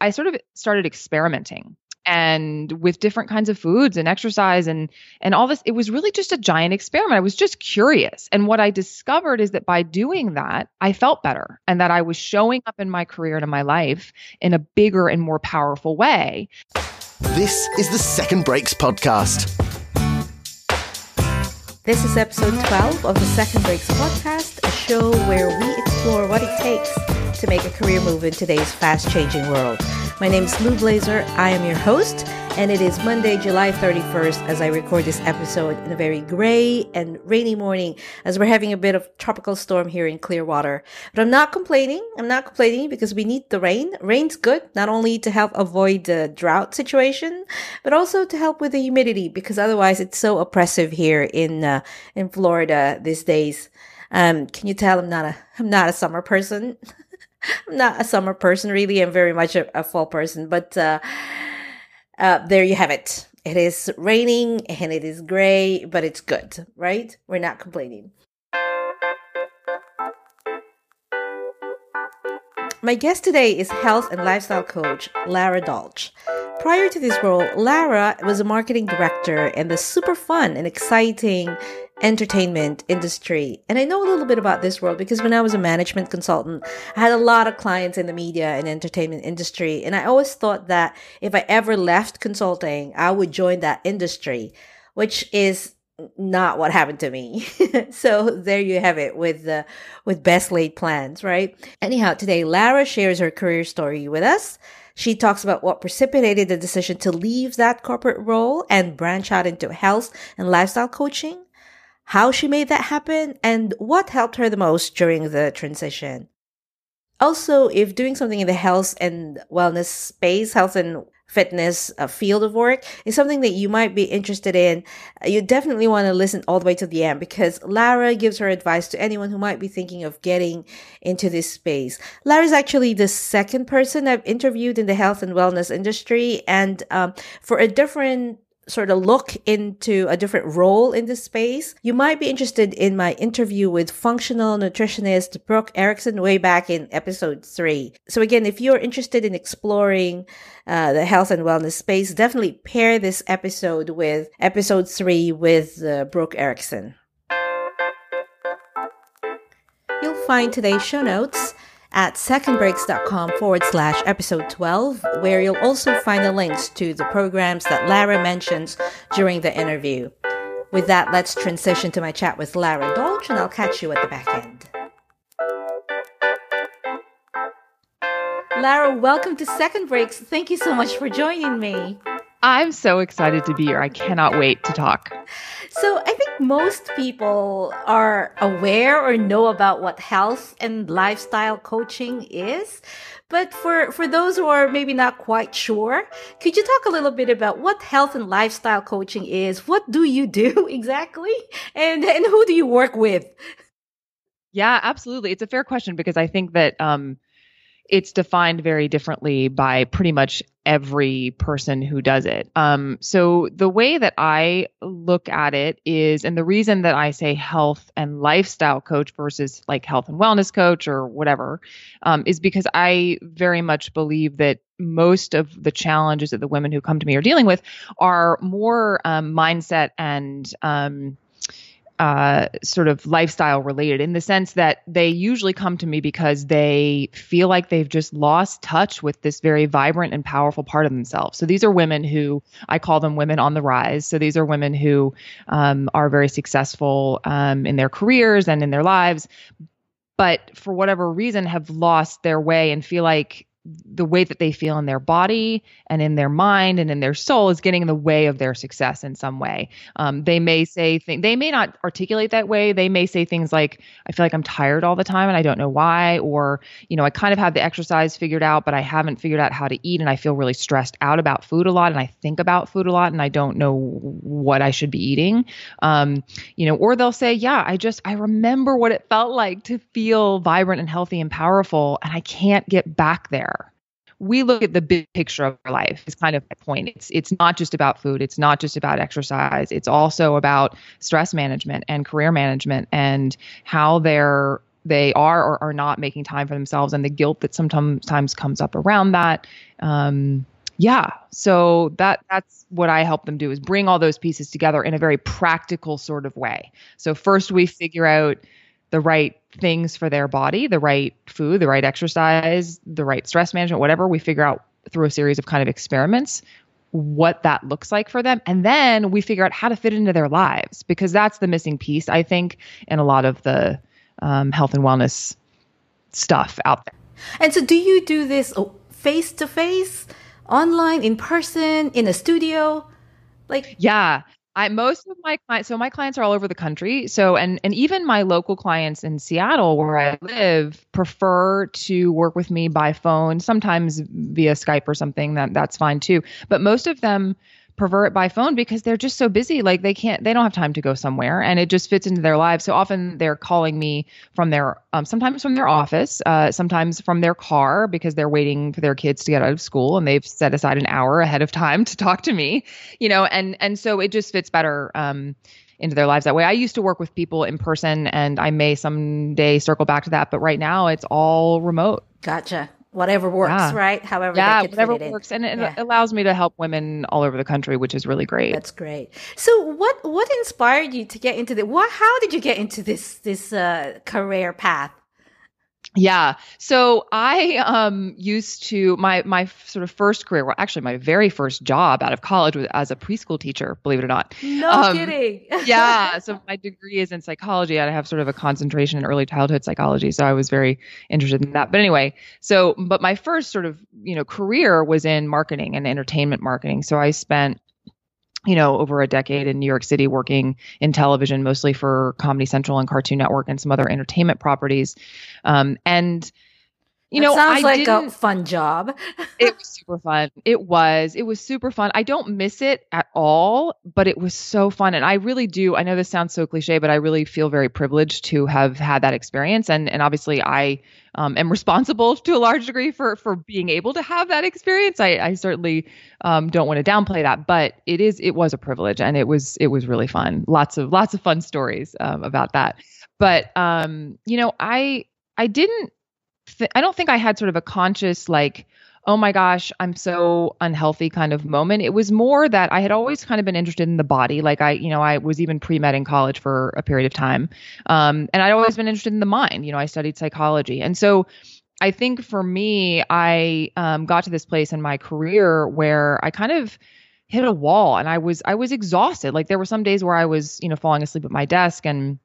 I sort of started experimenting and with different kinds of foods and exercise and and all this it was really just a giant experiment. I was just curious. And what i discovered is that by doing that i felt better and that i was showing up in my career and in my life in a bigger and more powerful way. This is the second breaks podcast. This is episode 12 of the second breaks podcast a show where we explore what it takes to make a career move in today's fast changing world my name is Lou Blaser. I am your host, and it is Monday, July 31st, as I record this episode in a very gray and rainy morning as we're having a bit of tropical storm here in Clearwater. But I'm not complaining. I'm not complaining because we need the rain. Rain's good, not only to help avoid the drought situation, but also to help with the humidity because otherwise it's so oppressive here in, uh, in Florida these days. Um, can you tell I'm not a, I'm not a summer person? I'm not a summer person, really. I'm very much a, a fall person. But uh, uh, there you have it. It is raining and it is gray, but it's good, right? We're not complaining. My guest today is health and lifestyle coach Lara Dalch. Prior to this role, Lara was a marketing director in the super fun and exciting entertainment industry. And I know a little bit about this world because when I was a management consultant, I had a lot of clients in the media and entertainment industry. And I always thought that if I ever left consulting, I would join that industry, which is not what happened to me. so there you have it with the with best laid plans, right? Anyhow, today Lara shares her career story with us. She talks about what precipitated the decision to leave that corporate role and branch out into health and lifestyle coaching, how she made that happen, and what helped her the most during the transition. Also, if doing something in the health and wellness space, health and fitness uh, field of work is something that you might be interested in, uh, you definitely want to listen all the way to the end because Lara gives her advice to anyone who might be thinking of getting into this space. Lara is actually the second person I've interviewed in the health and wellness industry, and um, for a different sort of look into a different role in this space, you might be interested in my interview with functional nutritionist Brooke Erickson way back in episode three. So again, if you're interested in exploring uh, the health and wellness space, definitely pair this episode with episode three with uh, Brooke Erickson. You'll find today's show notes at secondbreaks.com forward slash episode 12, where you'll also find the links to the programs that Lara mentions during the interview. With that, let's transition to my chat with Lara Dalch, and I'll catch you at the back end. Lara, welcome to Second Breaks. Thank you so much for joining me. I'm so excited to be here. I cannot wait to talk. So, I think most people are aware or know about what health and lifestyle coaching is. But for, for those who are maybe not quite sure, could you talk a little bit about what health and lifestyle coaching is? What do you do exactly? And, and who do you work with? Yeah, absolutely. It's a fair question because I think that, um, it's defined very differently by pretty much every person who does it. Um, so the way that I look at it is, and the reason that I say health and lifestyle coach versus like health and wellness coach or whatever, um, is because I very much believe that most of the challenges that the women who come to me are dealing with are more um, mindset and um, uh, sort of lifestyle related in the sense that they usually come to me because they feel like they've just lost touch with this very vibrant and powerful part of themselves. So these are women who I call them women on the rise. So these are women who um, are very successful um, in their careers and in their lives, but for whatever reason have lost their way and feel like the way that they feel in their body and in their mind and in their soul is getting in the way of their success in some way. Um, they may say things, they may not articulate that way. They may say things like, I feel like I'm tired all the time and I don't know why. Or, you know, I kind of have the exercise figured out, but I haven't figured out how to eat and I feel really stressed out about food a lot and I think about food a lot and I don't know what I should be eating. Um, you know, or they'll say, yeah, I just, I remember what it felt like to feel vibrant and healthy and powerful and I can't get back there we look at the big picture of our life is kind of my point. It's it's not just about food, it's not just about exercise. It's also about stress management and career management and how they're they are or are not making time for themselves and the guilt that sometimes comes up around that. Um, yeah, so that that's what I help them do is bring all those pieces together in a very practical sort of way. So first we figure out the right things for their body, the right food, the right exercise, the right stress management, whatever. We figure out through a series of kind of experiments what that looks like for them. And then we figure out how to fit into their lives because that's the missing piece, I think, in a lot of the um, health and wellness stuff out there. And so, do you do this face to face, online, in person, in a studio? Like, yeah. I most of my clients so my clients are all over the country. So and and even my local clients in Seattle where I live prefer to work with me by phone, sometimes via Skype or something that that's fine too. But most of them prefer it by phone because they're just so busy like they can't they don't have time to go somewhere and it just fits into their lives so often they're calling me from their um, sometimes from their office uh, sometimes from their car because they're waiting for their kids to get out of school and they've set aside an hour ahead of time to talk to me you know and and so it just fits better um, into their lives that way. I used to work with people in person and I may someday circle back to that, but right now it's all remote. Gotcha whatever works, yeah. right? However, yeah, whatever works, and it yeah. allows me to help women all over the country, which is really great. That's great. So, what what inspired you to get into the? What? How did you get into this this uh, career path? Yeah. So I um used to my my sort of first career, well actually my very first job out of college was as a preschool teacher, believe it or not. No um, kidding. yeah. So my degree is in psychology. and I have sort of a concentration in early childhood psychology, so I was very interested in that. But anyway, so but my first sort of, you know, career was in marketing and entertainment marketing. So I spent you know, over a decade in New York City working in television, mostly for Comedy Central and Cartoon Network and some other entertainment properties. Um, and you that know, sounds I like a fun job. it was super fun. It was. It was super fun. I don't miss it at all, but it was so fun. And I really do. I know this sounds so cliche, but I really feel very privileged to have had that experience. And and obviously, I um, am responsible to a large degree for for being able to have that experience. I, I certainly um, don't want to downplay that, but it is. It was a privilege, and it was it was really fun. Lots of lots of fun stories um, about that. But um, you know, I I didn't th- I don't think I had sort of a conscious like oh my gosh, I'm so unhealthy kind of moment. It was more that I had always kind of been interested in the body. Like I, you know, I was even pre med in college for a period of time. Um, and I'd always been interested in the mind. You know, I studied psychology. And so I think for me, I um, got to this place in my career where I kind of hit a wall and I was I was exhausted. Like there were some days where I was, you know, falling asleep at my desk and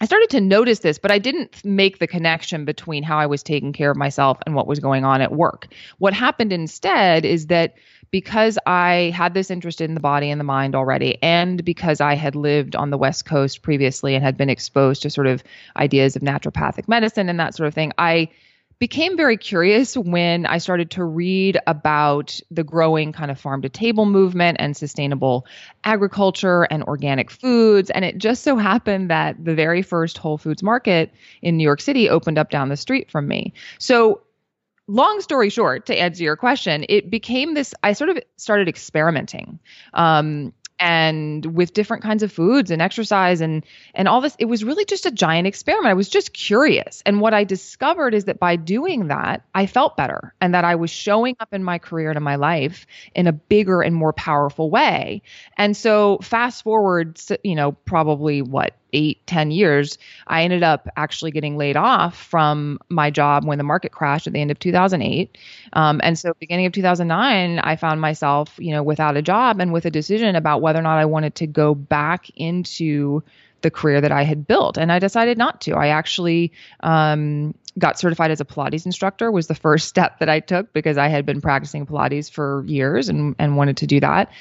I started to notice this, but I didn't make the connection between how I was taking care of myself and what was going on at work. What happened instead is that because I had this interest in the body and the mind already, and because I had lived on the West Coast previously and had been exposed to sort of ideas of naturopathic medicine and that sort of thing, I became very curious when I started to read about the growing kind of farm to table movement and sustainable agriculture and organic foods. And it just so happened that the very first Whole Foods market in New York City opened up down the street from me. So long story short, to answer your question, it became this. I sort of started experimenting. Um, and with different kinds of foods and exercise and and all this it was really just a giant experiment. I was just curious. And what i discovered is that by doing that i felt better and that i was showing up in my career and in my life in a bigger and more powerful way. And so fast forward you know probably what eight, ten years, I ended up actually getting laid off from my job when the market crashed at the end of 2008. Um, and so, beginning of 2009, I found myself, you know, without a job and with a decision about whether or not I wanted to go back into the career that I had built. And I decided not to. I actually um, got certified as a Pilates instructor was the first step that I took because I had been practicing Pilates for years and, and wanted to do that.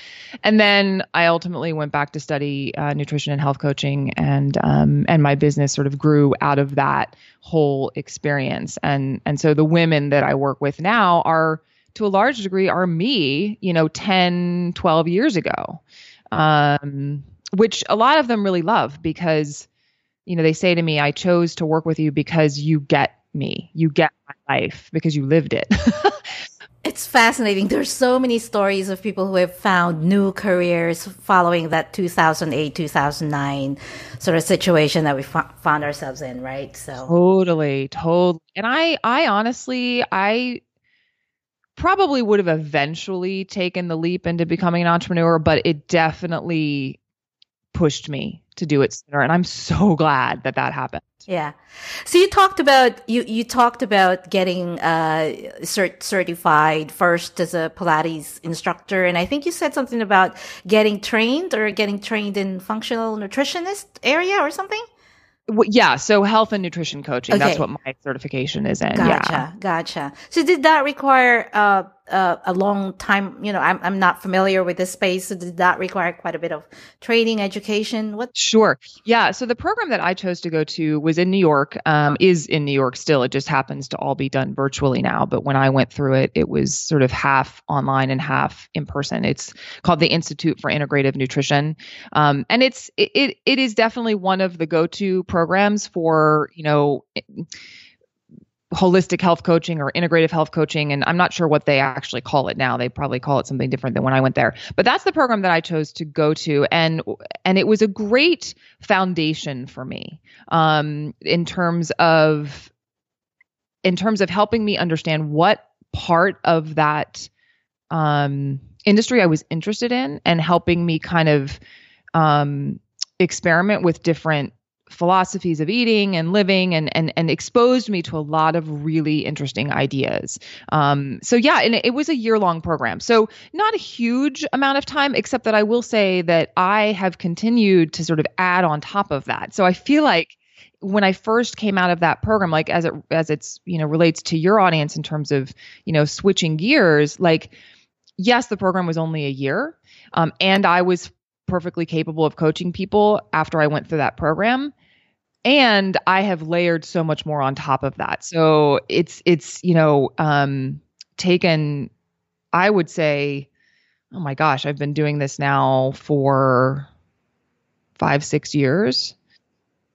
And then I ultimately went back to study uh, nutrition and health coaching and um, and my business sort of grew out of that whole experience. And and so the women that I work with now are to a large degree are me, you know, 10, 12 years ago. Um, which a lot of them really love because you know they say to me i chose to work with you because you get me you get my life because you lived it it it's fascinating. There's so many stories of people who have found new careers following that 2008, 2009 sort of situation that we f- found ourselves in, right? So totally, totally. And I, I honestly, I probably would have eventually taken the leap into becoming an entrepreneur, but it definitely pushed me to do it sooner. And I'm so glad that that happened. Yeah. So you talked about you you talked about getting uh cert- certified first as a Pilates instructor, and I think you said something about getting trained or getting trained in functional nutritionist area or something yeah, so health and nutrition coaching. Okay. That's what my certification is in. Gotcha, yeah. gotcha. So did that require uh, uh, a long time? You know, I'm I'm not familiar with this space. So did that require quite a bit of training, education? What? Sure. Yeah. So the program that I chose to go to was in New York. Um, is in New York still. It just happens to all be done virtually now. But when I went through it, it was sort of half online and half in person. It's called the Institute for Integrative Nutrition, um, and it's it, it it is definitely one of the go to programs for you know holistic health coaching or integrative health coaching and I'm not sure what they actually call it now. They probably call it something different than when I went there. But that's the program that I chose to go to and and it was a great foundation for me um, in terms of in terms of helping me understand what part of that um, industry I was interested in and helping me kind of um, experiment with different philosophies of eating and living and and and exposed me to a lot of really interesting ideas. Um, so yeah, and it, was a year long program. So not a huge amount of time, except that I will say that I have continued to sort of add on top of that. So I feel like when I first came out of that program, like as it as it's you know relates to your audience in terms of you know switching gears, like yes, the program was only a year, um, and I was perfectly capable of coaching people after I went through that program and I have layered so much more on top of that. So it's it's you know um taken I would say oh my gosh, I've been doing this now for 5 6 years.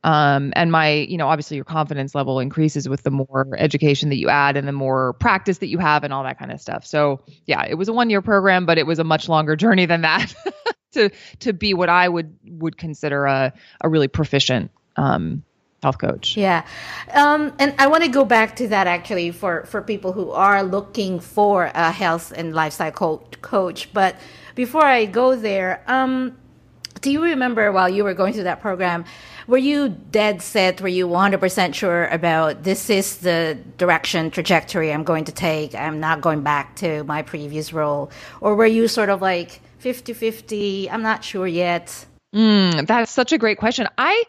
Um, and my, you know, obviously your confidence level increases with the more education that you add and the more practice that you have and all that kind of stuff. So yeah, it was a one year program, but it was a much longer journey than that. to to be what I would would consider a a really proficient um, health coach. Yeah, um, and I want to go back to that actually for for people who are looking for a health and lifestyle coach. coach. But before I go there, um, do you remember while you were going through that program? Were you dead set? Were you 100% sure about this is the direction, trajectory I'm going to take? I'm not going back to my previous role? Or were you sort of like, 50 50? I'm not sure yet. Mm, that's such a great question. I,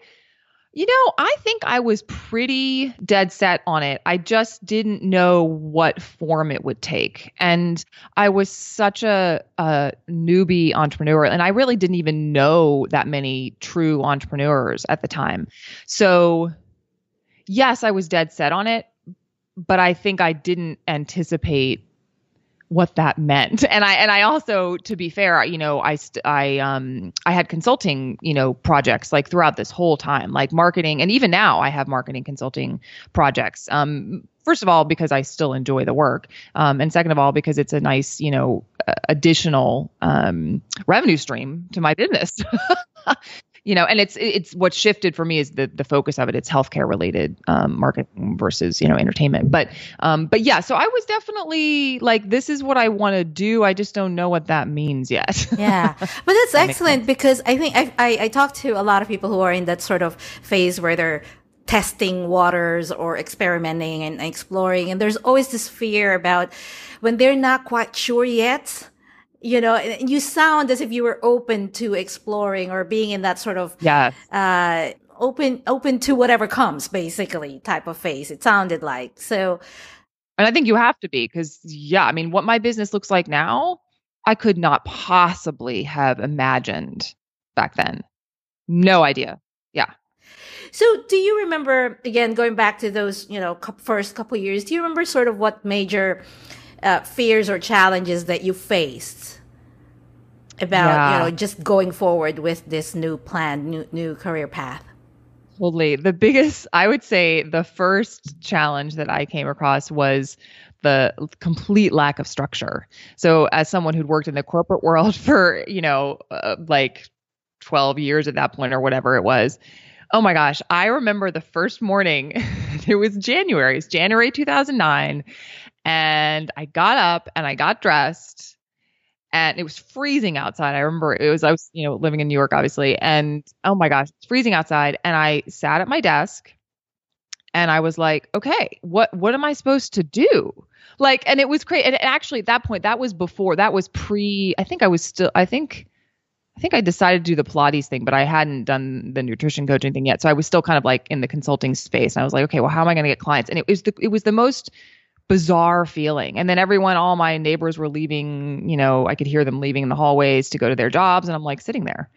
you know, I think I was pretty dead set on it. I just didn't know what form it would take. And I was such a, a newbie entrepreneur, and I really didn't even know that many true entrepreneurs at the time. So, yes, I was dead set on it, but I think I didn't anticipate what that meant. And I and I also to be fair, you know, I st- I um I had consulting, you know, projects like throughout this whole time, like marketing and even now I have marketing consulting projects. Um first of all because I still enjoy the work. Um and second of all because it's a nice, you know, additional um revenue stream to my business. you know, and it's it's what shifted for me is the the focus of it. It's healthcare related um, marketing versus you know entertainment. But um, but yeah, so I was definitely like, this is what I want to do. I just don't know what that means yet. yeah, but that's that excellent because I think I, I I talk to a lot of people who are in that sort of phase where they're testing waters or experimenting and exploring, and there's always this fear about when they're not quite sure yet you know you sound as if you were open to exploring or being in that sort of yeah. uh, open open to whatever comes basically type of phase it sounded like. So and i think you have to be because yeah i mean what my business looks like now i could not possibly have imagined back then. No idea. Yeah. So do you remember again going back to those you know first couple years do you remember sort of what major uh, fears or challenges that you faced about yeah. you know just going forward with this new plan, new new career path? Totally. The biggest, I would say, the first challenge that I came across was the complete lack of structure. So as someone who'd worked in the corporate world for, you know, uh, like 12 years at that point or whatever it was. Oh my gosh, I remember the first morning. it was January. It's January 2009 and I got up and I got dressed and it was freezing outside. I remember it was I was, you know, living in New York obviously and oh my gosh, it's freezing outside and I sat at my desk and I was like, okay, what what am I supposed to do? Like, and it was crazy. And actually, at that point, that was before. That was pre. I think I was still. I think. I think I decided to do the Pilates thing, but I hadn't done the nutrition coaching thing yet. So I was still kind of like in the consulting space. And I was like, okay, well, how am I going to get clients? And it was the it was the most bizarre feeling. And then everyone, all my neighbors were leaving, you know, I could hear them leaving in the hallways to go to their jobs. And I'm like sitting there.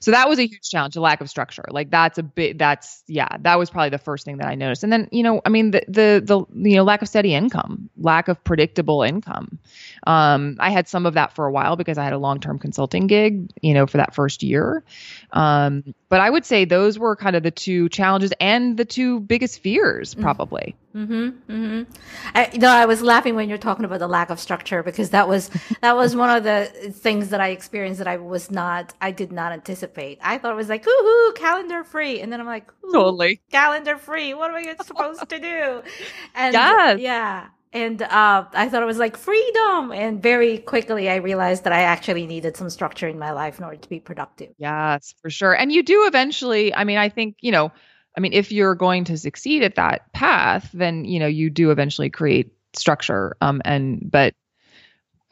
So that was a huge challenge, a lack of structure. Like that's a bit, that's, yeah, that was probably the first thing that I noticed. And then, you know, I mean, the, the, the, you know, lack of steady income, lack of predictable income. Um, I had some of that for a while because I had a long term consulting gig, you know, for that first year. Um, but I would say those were kind of the two challenges and the two biggest fears, mm. probably. Mm-hmm. Mm-hmm. I, know, I was laughing when you're talking about the lack of structure because that was that was one of the things that I experienced that I was not, I did not anticipate. I thought it was like, hoo calendar free, and then I'm like, totally calendar free. What am I supposed to do? And yes. yeah, and uh, I thought it was like freedom. And very quickly, I realized that I actually needed some structure in my life in order to be productive. Yes, for sure. And you do eventually. I mean, I think you know I mean, if you're going to succeed at that path, then you know you do eventually create structure. Um, and but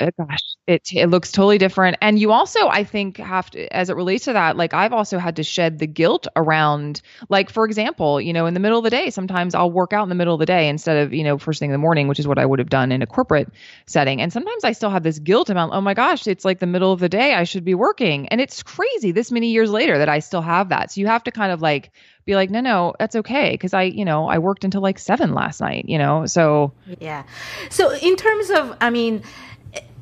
uh, gosh, it it looks totally different. And you also, I think, have to, as it relates to that, like I've also had to shed the guilt around, like for example, you know, in the middle of the day, sometimes I'll work out in the middle of the day instead of you know first thing in the morning, which is what I would have done in a corporate setting. And sometimes I still have this guilt about, oh my gosh, it's like the middle of the day, I should be working, and it's crazy this many years later that I still have that. So you have to kind of like be like, no, no, that's okay. Because I, you know, I worked until like seven last night, you know, so. Yeah. So in terms of, I mean,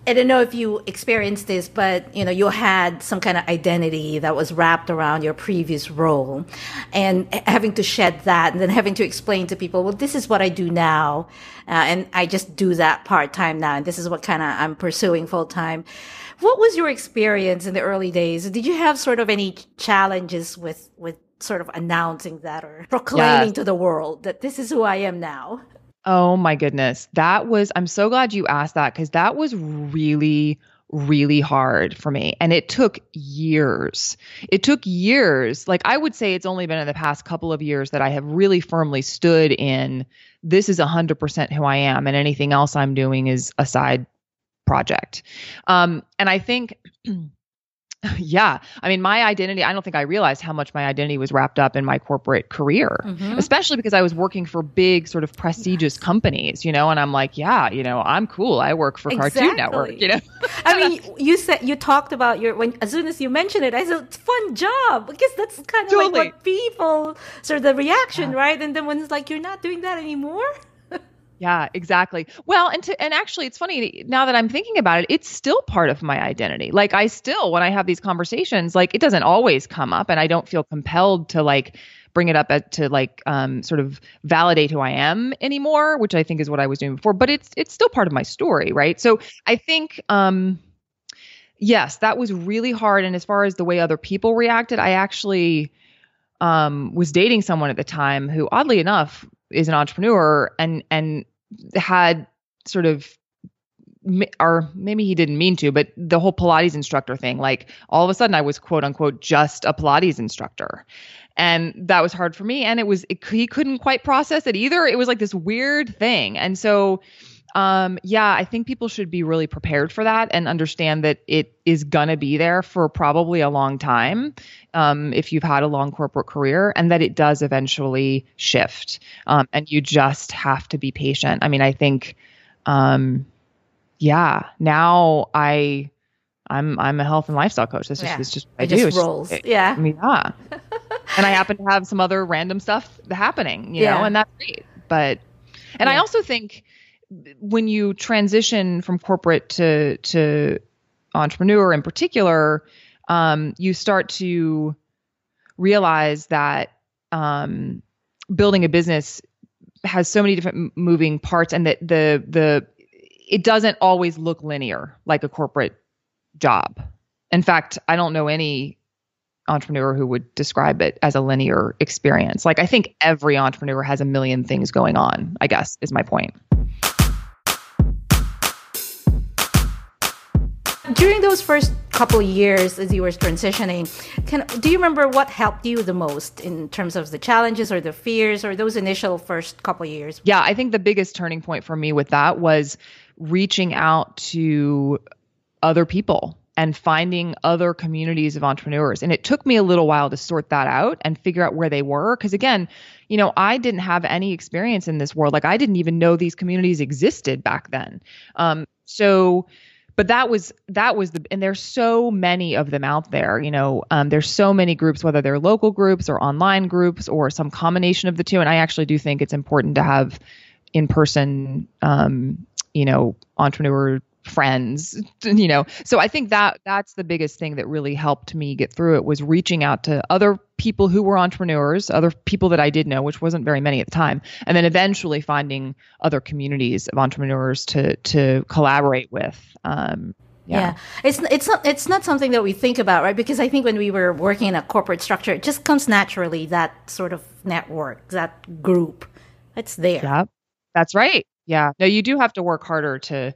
I don't know if you experienced this, but you know, you had some kind of identity that was wrapped around your previous role and having to shed that and then having to explain to people, well, this is what I do now. Uh, and I just do that part time now. And this is what kind of I'm pursuing full time. What was your experience in the early days? Did you have sort of any challenges with, with sort of announcing that or proclaiming to the world that this is who I am now? Oh my goodness. That was, I'm so glad you asked that because that was really, really hard for me. And it took years. It took years. Like I would say it's only been in the past couple of years that I have really firmly stood in this is 100% who I am and anything else I'm doing is a side project. Um, and I think Yeah. I mean, my identity, I don't think I realized how much my identity was wrapped up in my corporate career, mm-hmm. especially because I was working for big, sort of prestigious yes. companies, you know, and I'm like, yeah, you know, I'm cool. I work for exactly. Cartoon Network, you know. I mean, you said, you talked about your, when, as soon as you mentioned it, I said, it's fun job because that's kind of totally. like what people, sort of the reaction, yeah. right? And then when it's like, you're not doing that anymore. Yeah, exactly. Well, and to and actually it's funny now that I'm thinking about it, it's still part of my identity. Like I still when I have these conversations, like it doesn't always come up and I don't feel compelled to like bring it up at, to like um, sort of validate who I am anymore, which I think is what I was doing before, but it's it's still part of my story, right? So I think um yes, that was really hard and as far as the way other people reacted, I actually um, was dating someone at the time who oddly enough is an entrepreneur and and had sort of or maybe he didn't mean to, but the whole Pilates instructor thing, like all of a sudden I was quote unquote just a Pilates instructor. And that was hard for me. And it was, it, he couldn't quite process it either. It was like this weird thing. And so, um, yeah, I think people should be really prepared for that and understand that it is gonna be there for probably a long time. Um, if you've had a long corporate career, and that it does eventually shift. Um, and you just have to be patient. I mean, I think, um, yeah, now I, I'm I'm a health and lifestyle coach. That's just yeah. it's just what it I do. Just rolls. Just, yeah. I mean, yeah. and I happen to have some other random stuff happening, you yeah. know, and that's great. But and yeah. I also think when you transition from corporate to to entrepreneur in particular, um, you start to realize that um, building a business has so many different moving parts, and that the the it doesn't always look linear like a corporate job. In fact, I don't know any entrepreneur who would describe it as a linear experience. Like I think every entrepreneur has a million things going on, I guess is my point. During those first couple years as you were transitioning, can do you remember what helped you the most in terms of the challenges or the fears or those initial first couple years? Yeah, I think the biggest turning point for me with that was reaching out to other people and finding other communities of entrepreneurs. And it took me a little while to sort that out and figure out where they were. Because again, you know, I didn't have any experience in this world. Like I didn't even know these communities existed back then. Um, so, but that was that was the and there's so many of them out there you know um, there's so many groups whether they're local groups or online groups or some combination of the two. And i actually do think it's important to have in person um, you know entrepreneur friends you know so i think that that's the biggest thing that really helped me get through it was reaching out to other people who were entrepreneurs other people that i did know which wasn't very many at the time and then eventually finding other communities of entrepreneurs to to collaborate with um, yeah. yeah. it's it's not it's not something that we think about, right? Because I think when we were working in a corporate structure, it just comes naturally that sort of network, that group, it's there. Yeah, that's right. Yeah, no, you do have to work harder to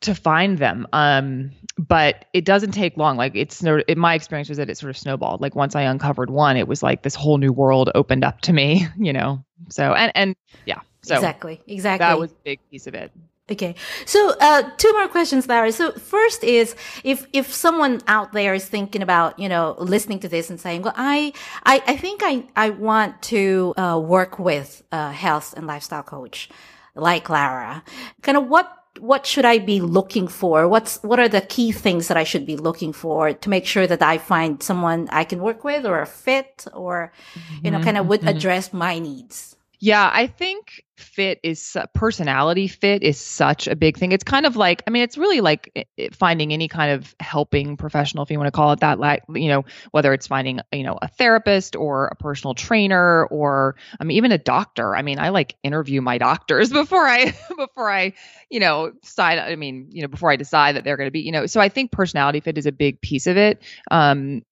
to find them. Um, but it doesn't take long. Like it's no, in my experience was that it sort of snowballed. Like once I uncovered one, it was like this whole new world opened up to me, you know? So, and, and yeah. So exactly, exactly. That was a big piece of it. Okay. So, uh, two more questions, Lara. So first is if, if someone out there is thinking about, you know, listening to this and saying, well, I, I, I think I, I want to, uh, work with a health and lifestyle coach like Lara. Kind of what what should I be looking for? What's what are the key things that I should be looking for to make sure that I find someone I can work with or a fit or mm-hmm. you know kind of would mm-hmm. address my needs? Yeah, I think fit is personality fit is such a big thing. It's kind of like I mean it's really like finding any kind of helping professional if you want to call it that like you know whether it's finding you know a therapist or a personal trainer or I mean even a doctor. I mean I like interview my doctors before I before I you know decide I mean you know before I decide that they're going to be you know so I think personality fit is a big piece of it um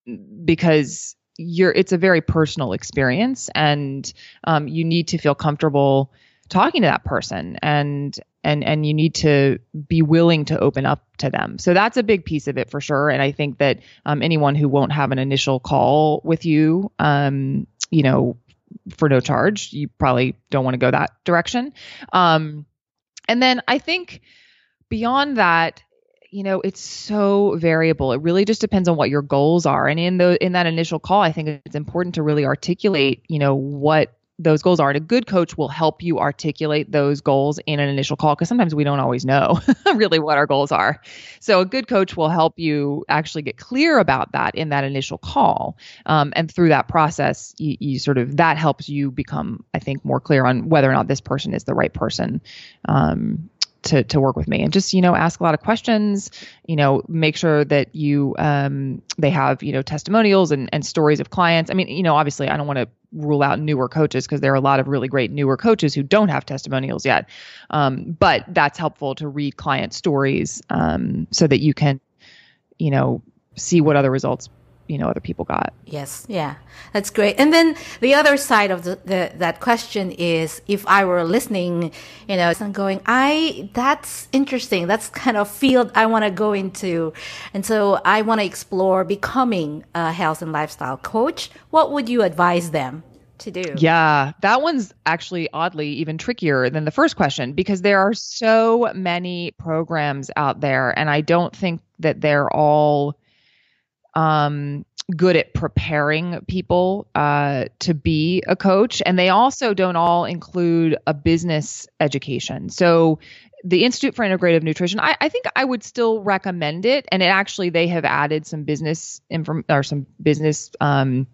because you're it's a very personal experience and um, you need to feel comfortable talking to that person and and and you need to be willing to open up to them. So that's a big piece of it for sure. And i think that um, anyone who won't have an initial call with you um, you know for no charge you probably don't want to go that direction. Um, and then i think beyond that you know it's so variable. It really just depends on what your goals are. And in the in that initial call i think it's important to really articulate you know what those goals are. And a good coach will help you articulate those goals in an initial call because sometimes we don't always know really what our goals are. So a good coach will help you actually get clear about that in that initial call. Um, and through that process you, you, sort of that helps you become i think more clear on whether or not this person is the right person um, to to work with me and just you know ask a lot of questions you know make sure that you um they have you know testimonials and and stories of clients. I mean you know obviously i don't want to rule out newer coaches because there are a lot of really great newer coaches who don't have testimonials yet. Um but that's helpful to read client stories um so that you can you know see what other results you know other people got. Yes yeah that's great. And then the other side of the, the that question is if i were listening you know and going i that's interesting. That's kind of field i want to go into. And so i want to explore becoming a health and lifestyle coach. What would you advise them to do? Yeah, that one's actually oddly even trickier than the first question because there are so many programs out there, and I don't think that they're all um, good at preparing people uh, to be a coach. And they also don't all include a business education. So the Institute for Integrative Nutrition, I, I, think I would still recommend it. And it actually, they have added some business inform or some business um,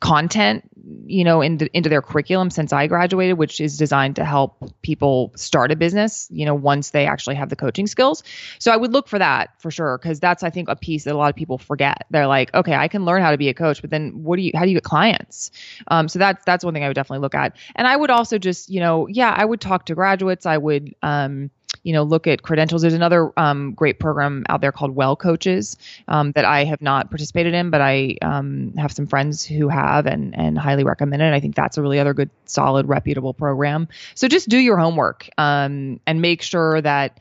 content you know into into their curriculum since I graduated which is designed to help people start a business you know once they actually have the coaching skills. So I would look for that for sure cuz that's I think a piece that a lot of people forget. They're like okay I can learn how to be a coach but then what do you how do you get clients? Um, so that's that's one thing I would definitely look at. And I would also just you know yeah I would talk to graduates. I would um, you know, look at credentials. There's another um, great program out there called Wellcoaches um, that I have not participated in, but I um, have some friends who have and and highly recommend it. I think that's a really other good, solid, reputable program. So just do your homework um, and make sure that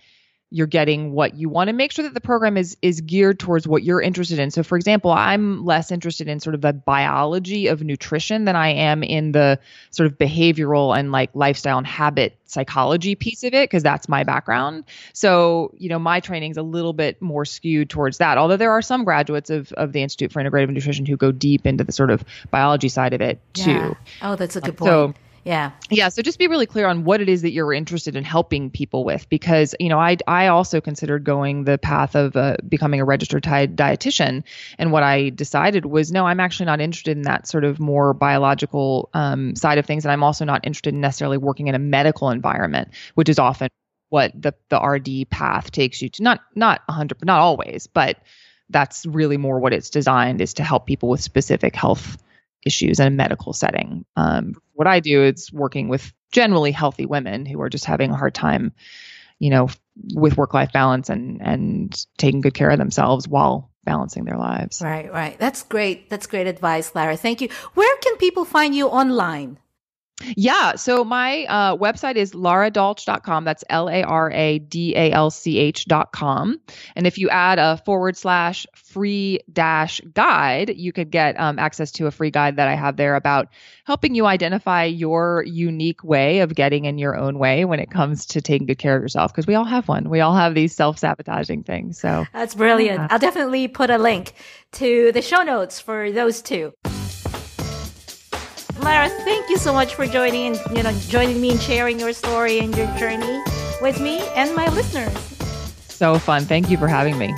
you're getting what you want and make sure that the program is is geared towards what you're interested in. So for example, I'm less interested in sort of the biology of nutrition than I am in the sort of behavioral and like lifestyle and habit psychology piece of it because that's my background. So, you know, my training is a little bit more skewed towards that. Although there are some graduates of of the Institute for Integrative Nutrition who go deep into the sort of biology side of it too. Oh, that's a good point. So, yeah. Yeah. So just be really clear on what it is that you're interested in helping people with, because you know I I also considered going the path of uh, becoming a registered dietitian, and what I decided was no, I'm actually not interested in that sort of more biological um, side of things, and I'm also not interested in necessarily working in a medical environment, which is often what the the RD path takes you to. Not not 100, not always, but that's really more what it's designed is to help people with specific health issues in a medical setting. Um, what I do is working with generally healthy women who are just having a hard time, you know, with work life balance and and taking good care of themselves while balancing their lives. Right, right. That's great. That's great advice, Lara. Thank you. Where can people find you online? Yeah. So my uh, website is laradalch.com. That's L A R A D A L C H.com. And if you add a forward slash free dash guide, you could get um, access to a free guide that I have there about helping you identify your unique way of getting in your own way when it comes to taking good care of yourself. Because we all have one. We all have these self sabotaging things. So that's brilliant. Yeah. I'll definitely put a link to the show notes for those two. Lara, thank you so much for joining and you know joining me and sharing your story and your journey with me and my listeners. So fun. Thank you for having me.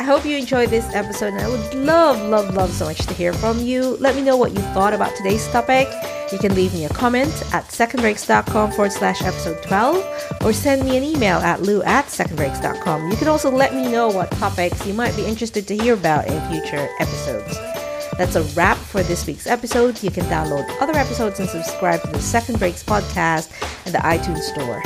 I hope you enjoyed this episode and I would love, love, love so much to hear from you. Let me know what you thought about today's topic. You can leave me a comment at secondbreaks.com forward slash episode 12 or send me an email at lou at secondbreaks.com. You can also let me know what topics you might be interested to hear about in future episodes. That's a wrap for this week's episode. You can download other episodes and subscribe to the Second Breaks podcast in the iTunes Store.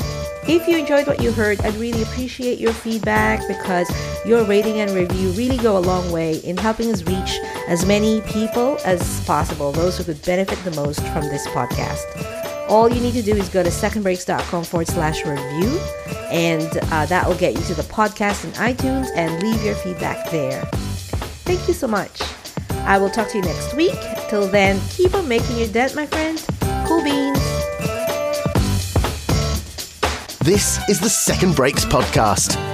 If you enjoyed what you heard, I'd really appreciate your feedback because your rating and review really go a long way in helping us reach as many people as possible, those who could benefit the most from this podcast. All you need to do is go to secondbreaks.com forward slash review, and uh, that will get you to the podcast in iTunes and leave your feedback there. Thank you so much. I will talk to you next week. Till then, keep on making your dent, my friends. Cool beans. This is the Second Breaks Podcast.